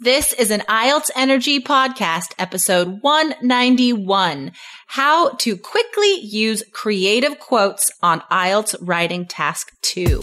This is an IELTS Energy podcast, episode 191. How to quickly use creative quotes on IELTS writing task two.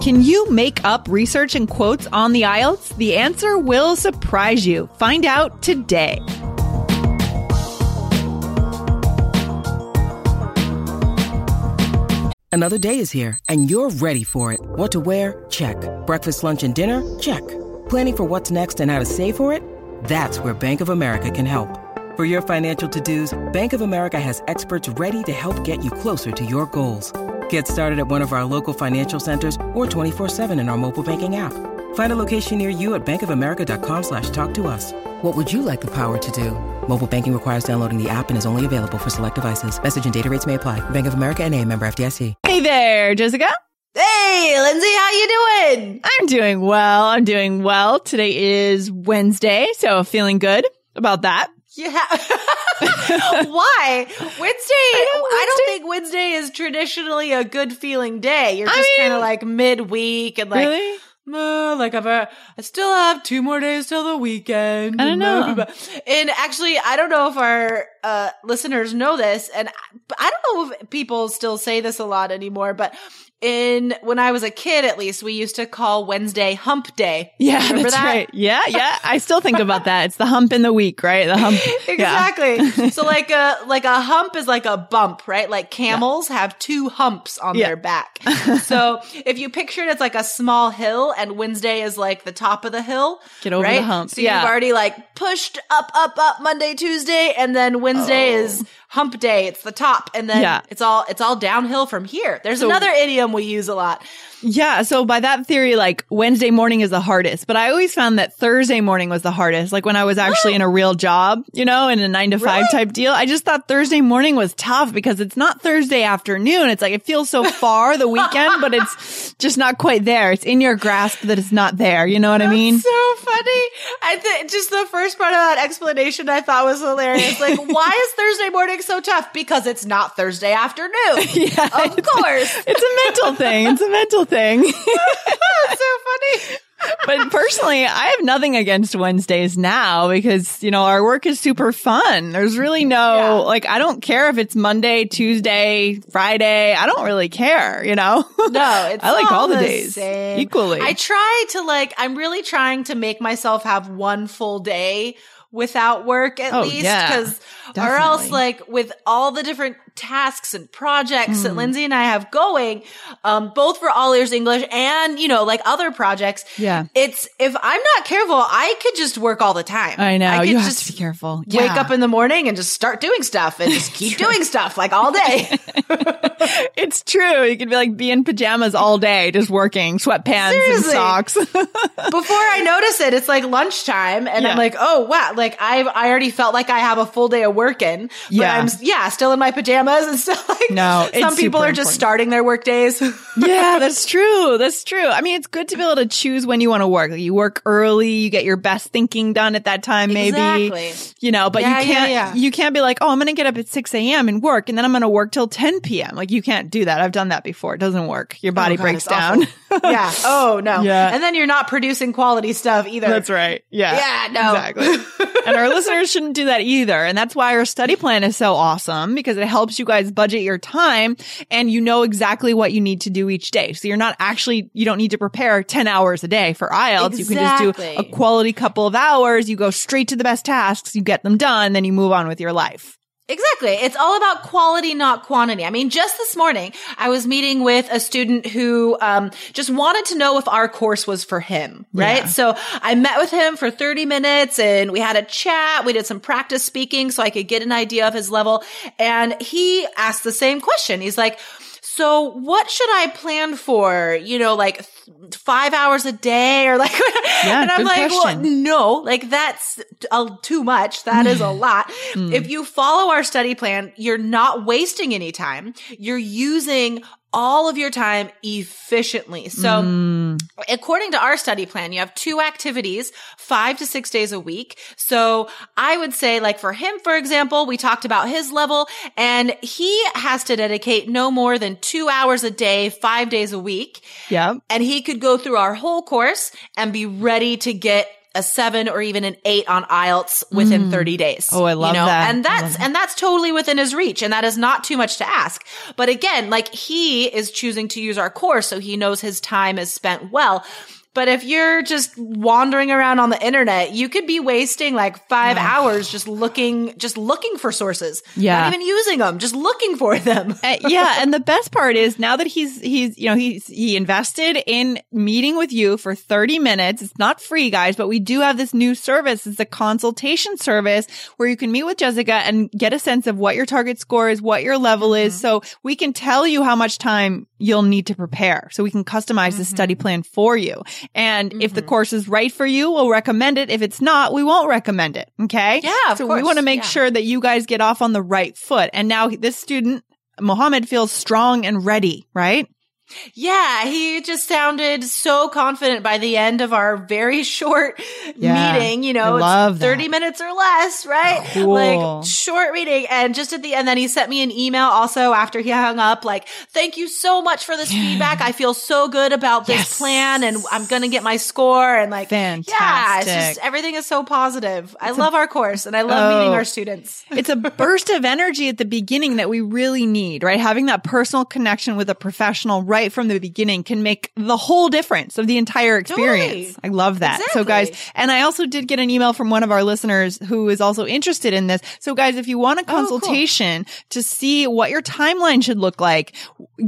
Can you make up research and quotes on the IELTS? The answer will surprise you. Find out today. Another day is here, and you're ready for it. What to wear? Check. Breakfast, lunch, and dinner? Check. Planning for what's next and how to save for it? That's where Bank of America can help. For your financial to dos, Bank of America has experts ready to help get you closer to your goals. Get started at one of our local financial centers or 24-7 in our mobile banking app. Find a location near you at bankofamerica.com slash talk to us. What would you like the power to do? Mobile banking requires downloading the app and is only available for select devices. Message and data rates may apply. Bank of America and a member FDIC. Hey there, Jessica. Hey, Lindsay, how you doing? I'm doing well. I'm doing well. Today is Wednesday, so feeling good about that. Yeah. Why? Wednesday, I, don't think Wednesday is traditionally a good feeling day. You're I just kind of like midweek and like, really? Uh, like I've, uh, I still have two more days till the weekend. I don't know. And actually, I don't know if our uh, listeners know this, and I- don't know if people still say this a lot anymore. But in when I was a kid, at least we used to call Wednesday Hump Day. Yeah, Remember that's that? right. Yeah, yeah. I still think about that. It's the hump in the week, right? The hump. Yeah. Exactly. so like a like a hump is like a bump, right? Like camels have two humps on Yeah. their back. so if you picture it as like a small hill and Wednesday is like the top of the hill, Get over the hump. So Yeah. you've already like pushed up, up, up Monday, Tuesday, and then Wednesday is hump day. It's the top, and then Oh. Yeah. it's all it's all downhill from here. There's So- another idiom we use a lot. Yeah. So by that theory, like Wednesday morning is the hardest, but I always found that Thursday morning was the hardest. Like when I was actually in a real job, you know, in a nine to five Really? type deal, I just thought Thursday morning was tough because it's not Thursday afternoon. It's like it feels so far the weekend, but it's just not quite there. It's in your grasp that it's not there. You know what I mean? so funny. I think just the first part of that explanation I thought was hilarious. Like, why is Thursday morning so tough? Because it's not Thursday afternoon. Yeah. Of course. It's a mental thing. It's a mental thing. That's so funny. but personally, I have nothing against Wednesdays now because, you know, our work is super fun. There's really no, Yeah. like, I don't care if it's Monday, Tuesday, Friday. I don't really care, you know? No, it's I like all, the, the days same. equally. I try to like, I'm really trying to make myself have one full day without work at Oh, least. yeah. Cause, or else like with all the different tasks and projects Hmm. that Lindsay and I have going, um, both for All Ears English and, you know, like other projects. Yeah. It's, if I'm not careful, I could just work all the time. I know. could you have just to be careful. Wake up in the morning and just start doing stuff and just keep doing stuff like all day. it's true. You could be like be in pajamas all day, just working, sweatpants Seriously. and socks. before I notice it, it's like lunchtime, and Yeah. I'm like, oh wow, like I've I already felt like I have a full day of working, but Yeah. I'm yeah still in my pajamas and still like No, it's some people are just important. starting their work days. yeah, that's true. That's true. I mean, it's good to be able to choose when you want to work. Like you work early, you get your best thinking done at that time, maybe. Exactly. You know, but Yeah, you can't, yeah. you can't be like, oh, I'm going to get up at 6 a.m. and work and then I'm going to work till 10 p.m. Like you can't do that. I've done that before. It doesn't work. Your oh, body Oh, God, breaks down. yeah. Oh no. Yeah. And then you're not producing quality stuff either. That's right. Yeah. Yeah, no. Exactly. and our listeners shouldn't do that either. And that's why our study plan is so awesome because it helps you guys budget your time and you know exactly what you need to do each day. So you're not actually, you don't need to prepare 10 hours a day for IELTS. You can just do a quality couple of hours. You go straight to the best tasks. You get them done. Then you move on with your life. Exactly. It's all about quality, not quantity. I mean, just this morning, I was meeting with a student who um, just wanted to know if our course was for him, right? Yeah. So I met with him for 30 minutes and we had a chat. We did some practice speaking so I could get an idea of his level. And he asked the same question. He's like, so what should I plan for? You know, like th- five hours a day or like, Yeah, and I'm like, well, question. no, like that's a, too much. That is a lot. Hmm. If you follow our study plan, you're not wasting any time. You're using all of your time efficiently. So Hmm. according to our study plan, you have two activities, five to six days a week. So I would say like for him, for example, we talked about his level and he has to dedicate no more than two hours a day, five days a week. Yeah. And he could go through our whole course and be ready to get a seven or even an eight on IELTS within mm. 30 days. Oh, I love that. And that's, and that's totally within his reach. And that is not too much to ask. But again, like he is choosing to use our course. So he knows his time is spent well. But if you're just wandering around on the internet, you could be wasting like five hours just looking, just looking for sources. Yeah. Not even using them, just looking for them. Uh, yeah, and the best part is now that he's he's you know he's he invested in meeting with you for 30 minutes. It's not free, guys, but we do have this new service. It's a consultation service where you can meet with Jessica and get a sense of what your target score is, what your level is, so we can tell you how much time you'll need to prepare. So we can customize the study mm-hmm. plan for you. And if the mm-hmm. course is right for you, we'll recommend it. If it's not, we won't recommend it. Okay? Yeah, so we want to make Yeah. sure that you guys get off on the right foot. And now this student Mohammed feels strong and ready, right? Yeah, he just sounded so confident by the end of our very short Yeah, meeting. You know, love it's 30 that. minutes or less, right? Cool. Like short meeting. And just at the end, then he sent me an email also after he hung up, like, thank you so much for this feedback. I feel so good about this Yes. plan and I'm going to get my score. And like, yeah, it's just everything is so positive. I love our course and I love meeting Oh. our students. It's a burst of energy at the beginning that we really need, right? Having that personal connection with a professional right from the beginning can make the whole difference of the entire experience. Totally. I love that. So guys, and I also did get an email from one of our listeners who is also interested in this. So guys, if you want a Oh, cool. consultation to see what your timeline should look like,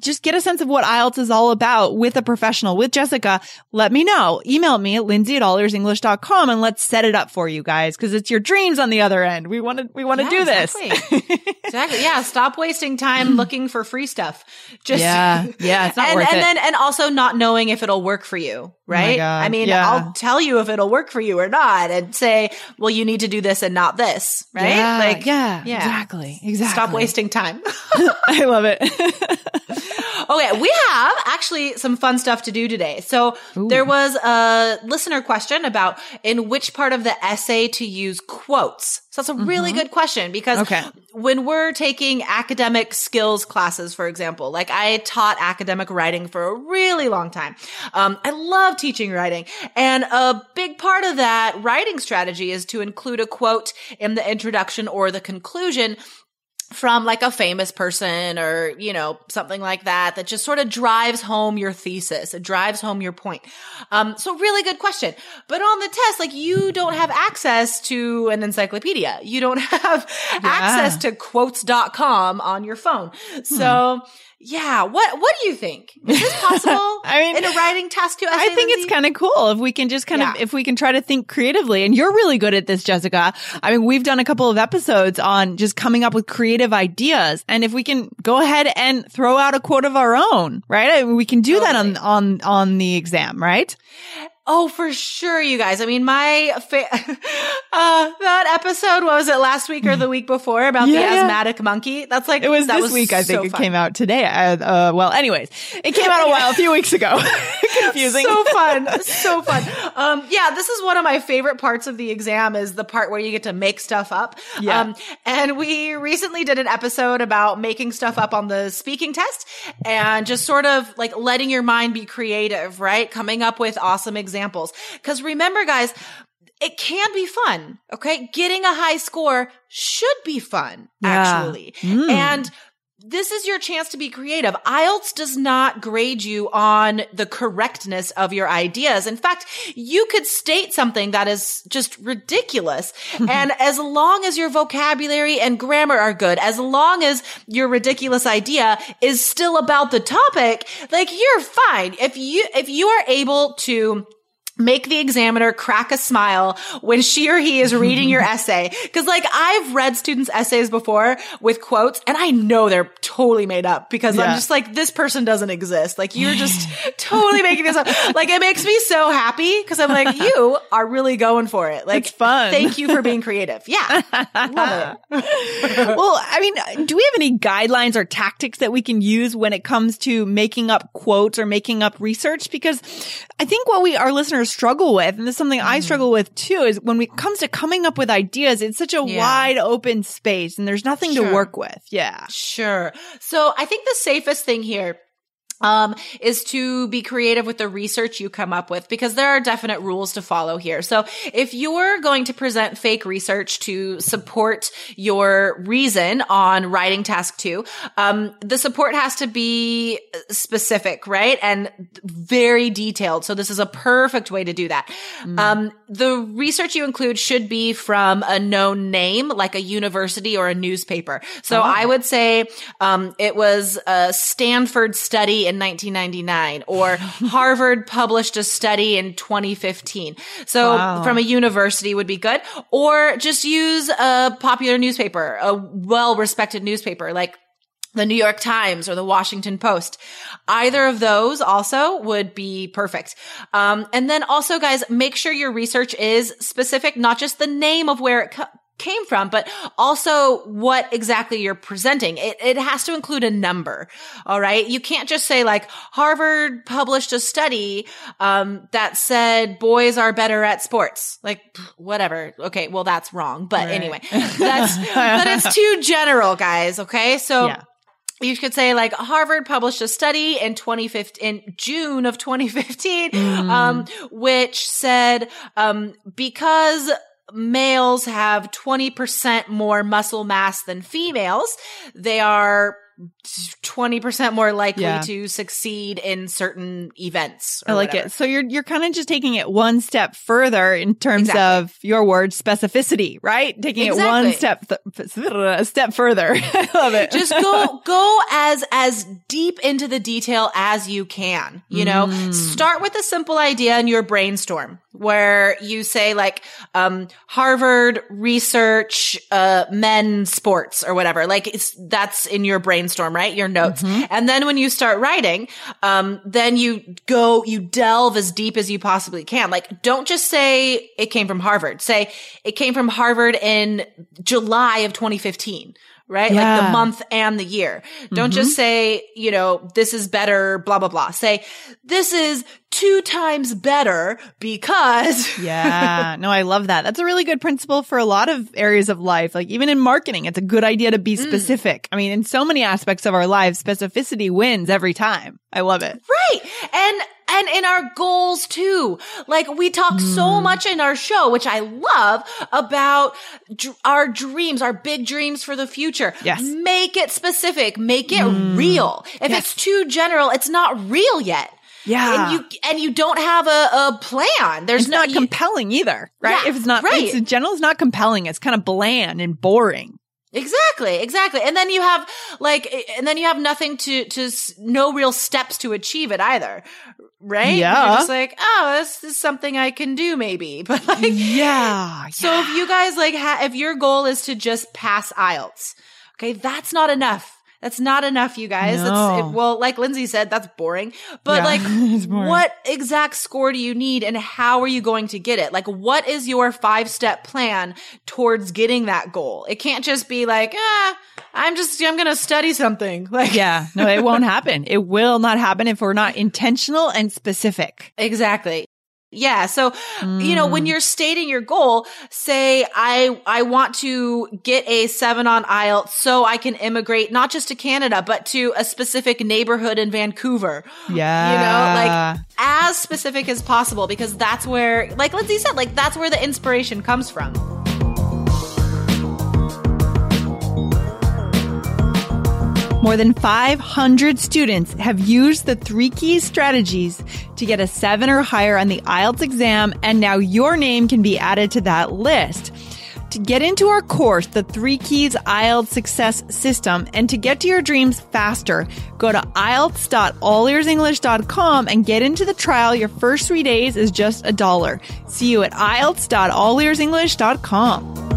just get a sense of what IELTS is all about with a professional, with Jessica, let me know. Email me at lindsay at allearsenglish.com and let's set it up for you guys because it's your dreams on the other end. We want to, we want to Yeah, do this. exactly. exactly. Yeah. Stop wasting time looking for free stuff. Just Yeah. Yeah. It's not and, worth and it. Oh then and also not knowing if it'll work for you, oh right? God, I mean, yeah. I'll tell you if it'll work for you or not, and say, well, you need to do this and not this, right? Yeah, like, yeah, exactly, exactly. Stop wasting time. I love it. Okay, we have actually some fun stuff to do today. So there was a listener question about in which part of the essay to use quotes. So that's a really good question because Okay. when we're taking academic skills classes, for example, like I taught academic writing for a really long time. Um, I love teaching writing. And a big part of that writing strategy is to include a quote in the introduction or the conclusion from like a famous person or, you know, something like that, that just sort of drives home your thesis. It drives home your point. Um, so really good question. But on the test, like you don't have access to an encyclopedia. You don't have access to quotes.com on your phone. So yeah, what, what do you think? Is this possible I mean, in a writing task to? I think it's kind of cool if we can just kind of Yeah. if we can try to think creatively. And you're really good at this, Jessica. I mean, we've done a couple of episodes on just coming up with creative ideas, and if we can go ahead and throw out a quote of our own, right? I mean, we can do that on on on the exam, right? Oh, for sure, you guys. I mean, my fa- uh, that episode what was it last week or the week before about the Yeah, yeah. asthmatic monkey? That's like It was this week, I think so it fun. came out today. Uh, uh, well, anyways, it came out a while, a few weeks ago. Confusing. So fun, so fun. Um, yeah, this is one of my favorite parts of the exam is the part where you get to make stuff up. Yeah. Um, and we recently did an episode about making stuff up on the speaking test and just sort of like letting your mind be creative, right? Coming up with awesome examples. Cause remember guys, it can be fun. Okay. Getting a high score should be fun, Yeah. actually. Mm. And this is your chance to be creative. IELTS does not grade you on the correctness of your ideas. In fact, you could state something that is just ridiculous. and as long as your vocabulary and grammar are good, as long as your ridiculous idea is still about the topic, like you're fine. If you, if you are able to make the examiner crack a smile when she or he is reading your essay. Cause like I've read students' essays before with quotes and I know they're totally made up because Yeah. I'm just like, this person doesn't exist. Like you're just totally making this up. Like it makes me so happy because I'm like, you are really going for it. Like It's fun. Thank you for being creative. Yeah. Love it. well, I mean, do we have any guidelines or tactics that we can use when it comes to making up quotes or making up research? Because I think what we, our listeners struggle with, and this is something I mm-hmm. struggle with too, is when it comes to coming up with ideas, it's such a Yeah. wide open space and there's nothing to work with. Yeah. Sure. So I think the safest thing here um, is to be creative with the research you come up with because there are definite rules to follow here. So if you're going to present fake research to support your reason on writing task two, um, the support has to be specific, right? And very detailed. So this is a perfect way to do that. Um, the research you include should be from a known name, like a university or a newspaper. So I would say, um, it was a Stanford study in 1999 or Harvard published a study in 2015. So Wow. from a university would be good or just use a popular newspaper, a well-respected newspaper like the New York Times or the Washington Post. Either of those also would be perfect. Um, and then also guys, make sure your research is specific, not just the name of where it co- came from, but also what exactly you're presenting. It, it has to include a number. All right. You can't just say like Harvard published a study, um, that said boys are better at sports. Like whatever. Okay. Well, that's wrong. But Right. anyway, that's, but it's too general, guys. Okay. So Yeah. You could say like Harvard published a study in 2015, in June of 2015, um, which said, um, because males have 20% more muscle mass than females, they are 20% more likely Yeah. to succeed in certain events. I like whatever. it. So you're you're kind of just taking it one step further in terms Exactly. of your word specificity, right? Taking it one step th- a step further. I love it. just go go as as deep into the detail as you can you know start with a simple idea in your brainstorm where you say like um harvard research uh men sports or whatever like it's that's in your brainstorm right your notes and then when you start writing um then you go you delve as deep as you possibly can like don't just say it came from harvard say it came from harvard in july of 2015 right? Like the month and the year. Don't Mm-hmm. just say, you know, this is better, blah, blah, blah. Say, this is two times better because. yeah. No, I love that. That's a really good principle for a lot of areas of life. Like even in marketing, it's a good idea to Mm. be specific. I mean, in so many aspects of our lives, specificity wins every time. I love it. Right. And, and in our goals too. Like we talk Mm. so much in our show, which I love about dr- our dreams, our big dreams for the future. Yes. Mm. Make it specific. Make it real. If it's too general, it's not real yet. Yeah. And you, and you don't have a, a plan. There's It's no, not you- compelling either, right? Yeah, if it's not, right. it's in general, it's not compelling. It's kind of bland and boring. Exactly, exactly. And then you have like, and then you have nothing to, to, no real steps to achieve it either. Right? Yeah. You're just like, oh, this is something I can do maybe. But like, Yeah. so if you guys like, ha- if your goal is to just pass IELTS, okay, that's not enough. That's not enough, you guys. No. That's, it, well, like Lindsay said, that's boring. But Yeah, like, boring. what exact score do you need and how are you going to get it? Like, what is your five step plan towards getting that goal? It can't just be like, ah, I'm just, I'm going to study something. Like, Yeah. No, it won't happen. It will not happen if we're not intentional and specific. Exactly. Yeah. So, you know, Mm. when you're stating your goal, say, I, I want to get a seven on IELTS so I can immigrate not just to Canada, but to a specific neighborhood in Vancouver. Yeah. You know, like as specific as possible because that's where, like Lindsay said, like that's where the inspiration comes from. More than 500 students have used the three key strategies to get a seven or higher on the IELTS exam, and now your name can be added to that list. To get into our course, the Three Keys IELTS Success System, and to get to your dreams faster, go to IELTS.allearsenglish.com and get into the trial. Your first three days is just a dollar. See you at IELTS.allearsenglish.com.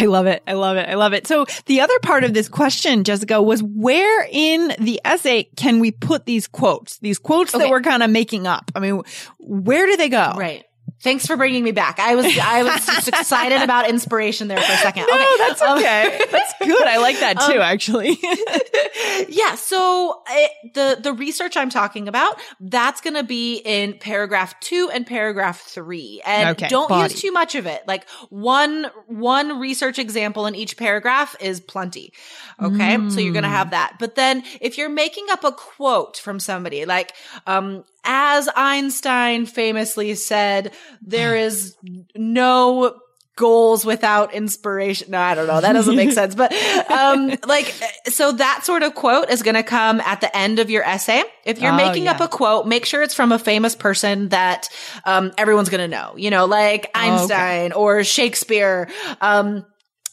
I love it. I love it. I love it. So the other part of this question, Jessica, was where in the essay can we put these quotes? These quotes Okay. that we're kind of making up. I mean, where do they go? Right. Thanks for bringing me back. I was I was just excited about inspiration there for a second. No, okay. that's Um, okay. that's good. I like that too, actually. yeah. So it, the the research I'm talking about that's going to be in paragraph two and paragraph three, and Okay, don't body. use too much of it. Like one one research example in each paragraph is plenty. Okay, so you're going to Mm. have that. But then if you're making up a quote from somebody, like um, as Einstein famously said, there is no goals without inspiration. No, I don't know. That doesn't make sense. But, um, like, so that sort of quote is going to come at the end of your essay. If you're Oh, making up a quote, make sure it's from a famous person that, um, everyone's going to know, you know, like Oh, okay. Einstein or Shakespeare. Um,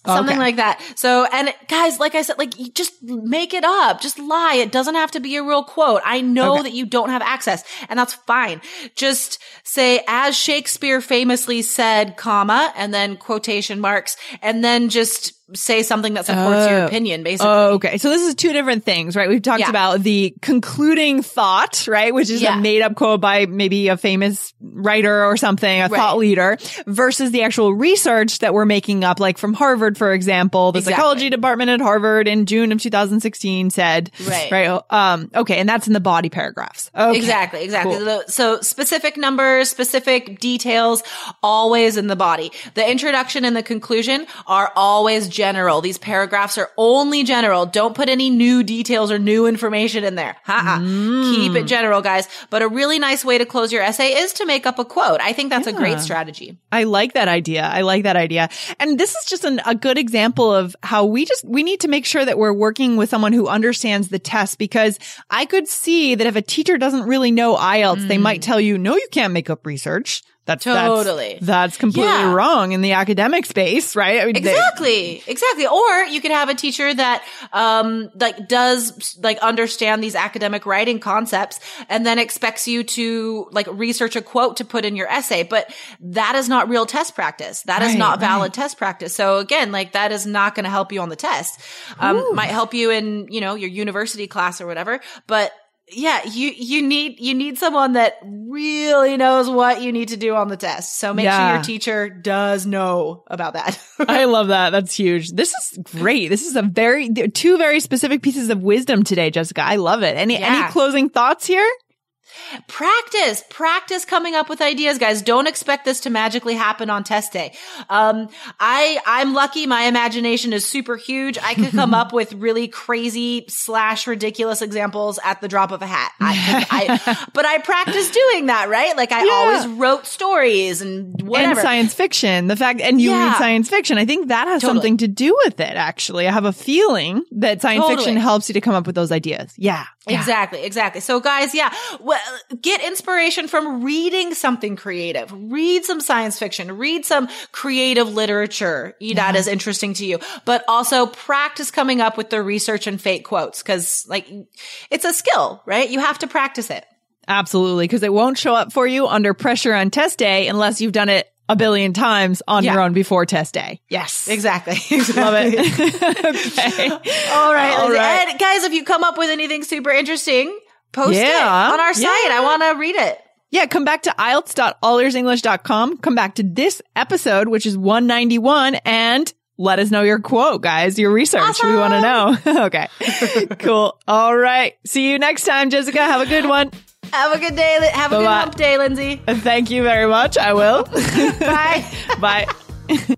Oh, Something Okay. like that. So, and guys, like I said, like you just make it up. Just lie. It doesn't have to be a real quote. I know Okay. that you don't have access and that's fine. Just say, as Shakespeare famously said, comma, and then quotation marks, and then just say something that supports your Oh. opinion, basically. Oh, okay. So this is two different things, right? We've talked Yeah. about the concluding thought, right? Which is Yeah. a made up quote by maybe a famous writer or something, a Right. thought leader versus the actual research that we're making up, like from Harvard, for example, the Exactly. psychology department at Harvard in June of 2016 said, Right. right. Um, okay. And that's in the body paragraphs. Okay. Exactly, exactly. Cool. So specific numbers, specific details, always in the body. The introduction and the conclusion are always general. These paragraphs are only general. Don't put any new details or new information in there. Ha mm. Keep it general, guys. But a really nice way to close your essay is to make up a quote. I think that's a great strategy. I like that idea. I like that idea. And this is just an, a good example of how we just, we need to make sure that we're working with someone who understands the test because I could see that if a teacher doesn't really know IELTS, they mm. might tell you, no, you can't make up research. That's Totally. That's, that's completely Yeah. wrong in the academic space, right? I mean, they- Exactly. exactly. Or you could have a teacher that, um, like does like understand these academic writing concepts and then expects you to like research a quote to put in your essay. But that is not real test practice. That is Right, not valid test practice. So again, like that is not going to help you on the test. Um, might help you in, you know, your university class or whatever, but yeah, you, you need, you need someone that really knows what you need to do on the test. So make sure your teacher does know about that. I love that. That's huge. This is great. This is a very, two very specific pieces of wisdom today, Jessica. I love it. Any, Yeah. any closing thoughts here? Practice practice coming up with ideas guys don't expect this to magically happen on test day um i i'm lucky my imagination is super huge i could come up with really crazy slash ridiculous examples at the drop of a hat I, I but i practice doing that right like i Yeah. always wrote stories and whatever And science fiction. The fact, and you Yeah. read science fiction. I think that has Totally. something to do with it, actually. I have a feeling that science Totally. fiction helps you to come up with those ideas. Yeah. Yeah. Exactly, exactly. So guys, yeah, well, get inspiration from reading something creative. Read some science fiction, read some creative literature that mm-hmm. is interesting to you, but also practice coming up with the research and fake quotes cuz like it's a skill, right? You have to practice it. Absolutely. Because it won't show up for you under pressure on test day unless you've done it a billion times on Yeah. your own before test day. Yes. Exactly. Love it. okay. All right, All. And guys, if you come up with anything super interesting, post it on our site. Yeah. I want to read it. Yeah, come back to IELTS.allearsenglish.com. Come back to this episode, which is 191, and let us know your quote, guys, your research. We want to know. okay. cool. All right. See you next time, Jessica. Have a good one. Have a good day. Have a good Bye-bye. hump day, Lindsay. Thank you very much. I will. Bye. Bye.